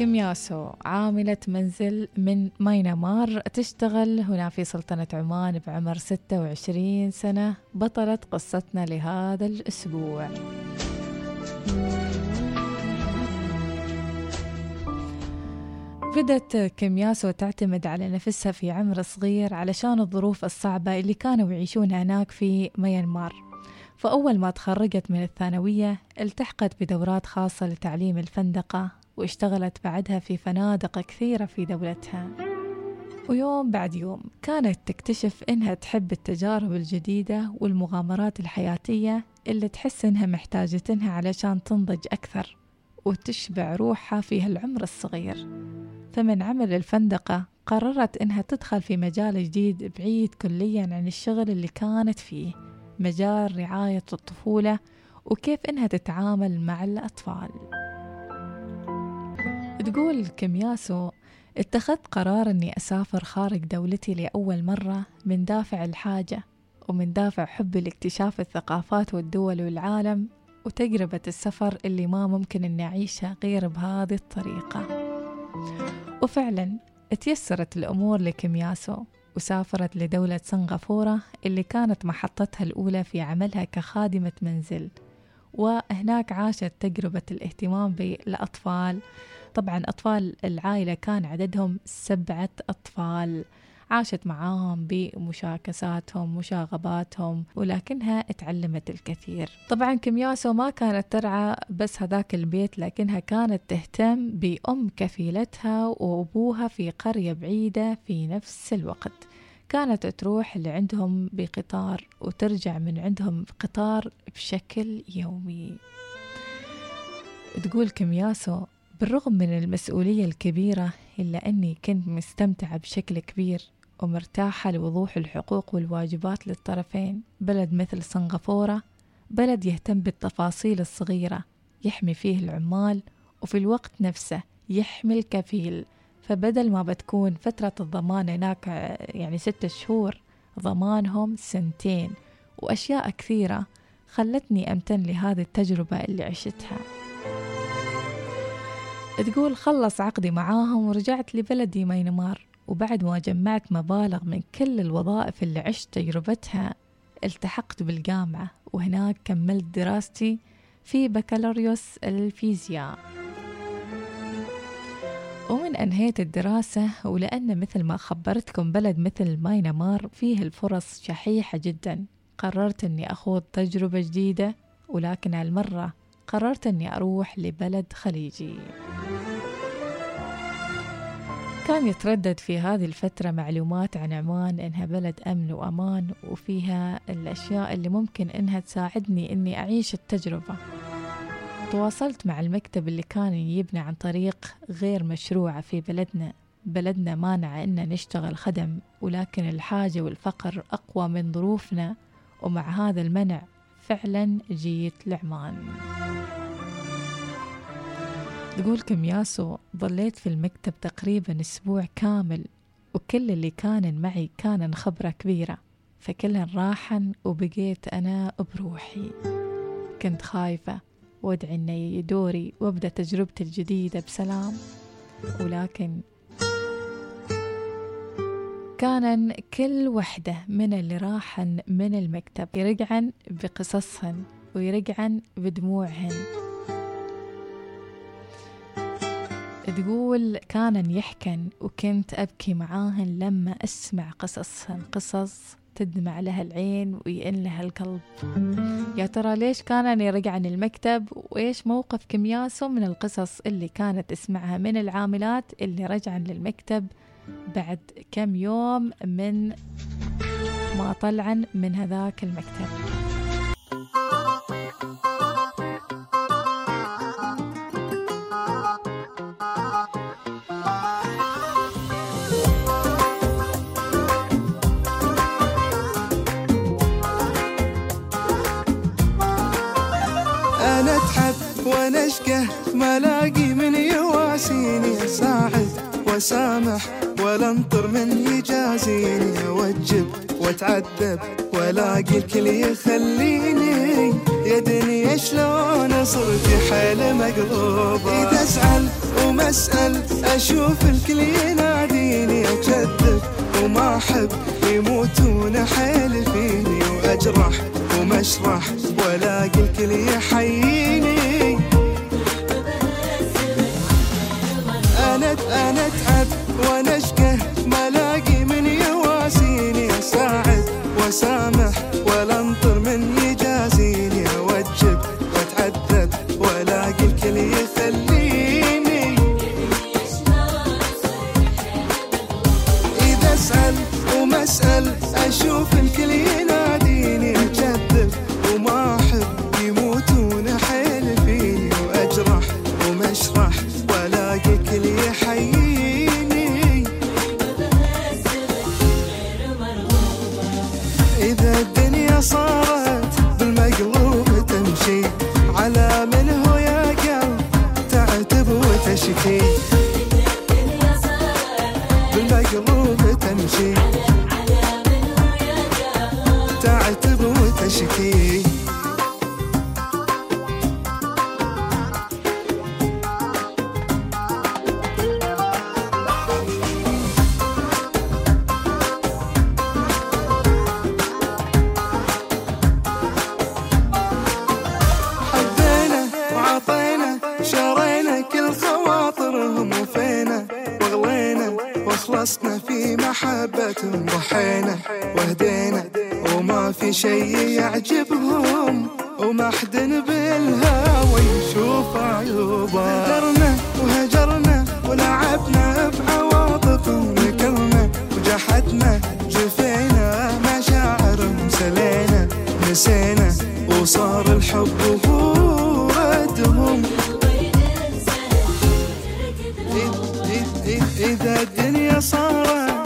كيمياسو عاملة منزل من ماينمار تشتغل هنا في سلطنة عمان بعمر 26 سنة. بطلة قصتنا لهذا الأسبوع. بدت كيمياسو تعتمد على نفسها في عمر صغير علشان الظروف الصعبة اللي كانوا يعيشونها هناك في ميانمار فأول ما تخرجت من الثانوية التحقت بدورات خاصة لتعليم الفندقة واشتغلت بعدها في فنادق كثيرة في دولتها. ويوم بعد يوم كانت تكتشف إنها تحب التجارب الجديدة والمغامرات الحياتية اللي تحس إنها محتاجتنها علشان تنضج أكثر وتشبع روحها في هالعمر الصغير. فمن عمل الفندقة قررت إنها تدخل في مجال جديد بعيد كليا عن الشغل اللي كانت فيه. مجال رعاية الطفولة وكيف إنها تتعامل مع الأطفال. تقول كمياسو اتخذت قرار أني أسافر خارج دولتي لأول مرة من دافع الحاجة ومن دافع حبي لاكتشاف الثقافات والدول والعالم وتجربة السفر اللي ما ممكن أني أعيشها غير بهذه الطريقة. وفعلا تيسرت الأمور لكمياسو وسافرت لدولة سنغافورة اللي كانت محطتها الأولى في عملها كخادمة منزل. وهناك عاشت تجربة الاهتمام بالأطفال. طبعا أطفال العائلة كان عددهم سبعة أطفال. عاشت معاهم بمشاكساتهم مشاغباتهم ولكنها تعلمت الكثير. طبعا كمياسو ما كانت ترعى بس هذاك البيت لكنها كانت تهتم بأم كفيلتها وأبوها في قرية بعيدة في نفس الوقت. كانت تروح لعندهم بقطار وترجع من عندهم بقطار بشكل يومي. تقول كمياسو بالرغم من المسؤولية الكبيرة إلا أني كنت مستمتعة بشكل كبير ومرتاحة لوضوح الحقوق والواجبات للطرفين. بلد مثل سنغافورة بلد يهتم بالتفاصيل الصغيرة يحمي فيه العمال وفي الوقت نفسه يحمي الكفيل. فبدل ما بتكون فترة الضمان هناك يعني ستة شهور ضمانهم سنتين وأشياء كثيرة خلتني أمتن لهذه التجربة اللي عشتها. تقول خلص عقدي معاهم ورجعت لبلدي مينمار وبعد ما جمعت مبالغ من كل الوظائف اللي عشت تجربتها التحقت بالجامعة وهناك كملت دراستي في بكالوريوس الفيزياء. ومن أنهيت الدراسة ولأن مثل ما خبرتكم بلد مثل ماينمار فيه الفرص شحيحة جدا. قررت أني أخوض تجربة جديدة ولكن هالمرة قررت أني أروح لبلد خليجي. كان يتردد في هذه الفترة معلومات عن عمان إنها بلد أمن وأمان وفيها الأشياء اللي ممكن إنها تساعدني إني أعيش التجربة. تواصلت مع المكتب اللي كان يبنى عن طريق غير مشروعة في بلدنا. بلدنا مانع إن نشتغل خدم ولكن الحاجة والفقر أقوى من ظروفنا ومع هذا المنع فعلا جيت لعمان. تقول كمياسو ظليت في المكتب تقريبا أسبوع كامل وكل اللي كان معي كان خبرة كبيرة فكلهن راحن وبقيت أنا بروحي. كنت خايفة وادعي اني دوري وابدأ تجربتي الجديدة بسلام. ولكن كان كل وحدة من اللي راحن من المكتب يرجعن بقصصهن ويرجعن بدموعهن. تقول كان يحكن وكنت أبكي معاهن لما أسمع قصصهن قصص تدمع لها العين ويئن لها القلب. يا ترى ليش كان يرجع عن المكتب؟ وإيش موقف كمياسو من القصص اللي كانت تسمعها من العاملات اللي رجعن للمكتب بعد كم يوم من ما طلعن من هذاك المكتب؟ ساعد وسامح ولا انطر من يجازيني اوجب واتعذب والاقي الكل يخليني. يا دنيا شلون صرت حيل مقلوبة إذا أسأل ومسأل أشوف الكل يناديني. أكذب وما أحب يموتون حيل ولد أنا أتعب وأنا اشقه ملاقي من يواسيني أساعد وأسامح. تشتي بالمقلوب تمشي. على من هواك تعتب وتشتي محبة ضحينا وهدينا وما في شي يعجبهم وما حد بالهوى يشوف عيوبه. هجرنا وهجرنا ولعبنا بعواطف ونكرنا وجحدنا جفينا مشاعر سلينا نسينا وصار الحب هو ردهم. إذا Sorry.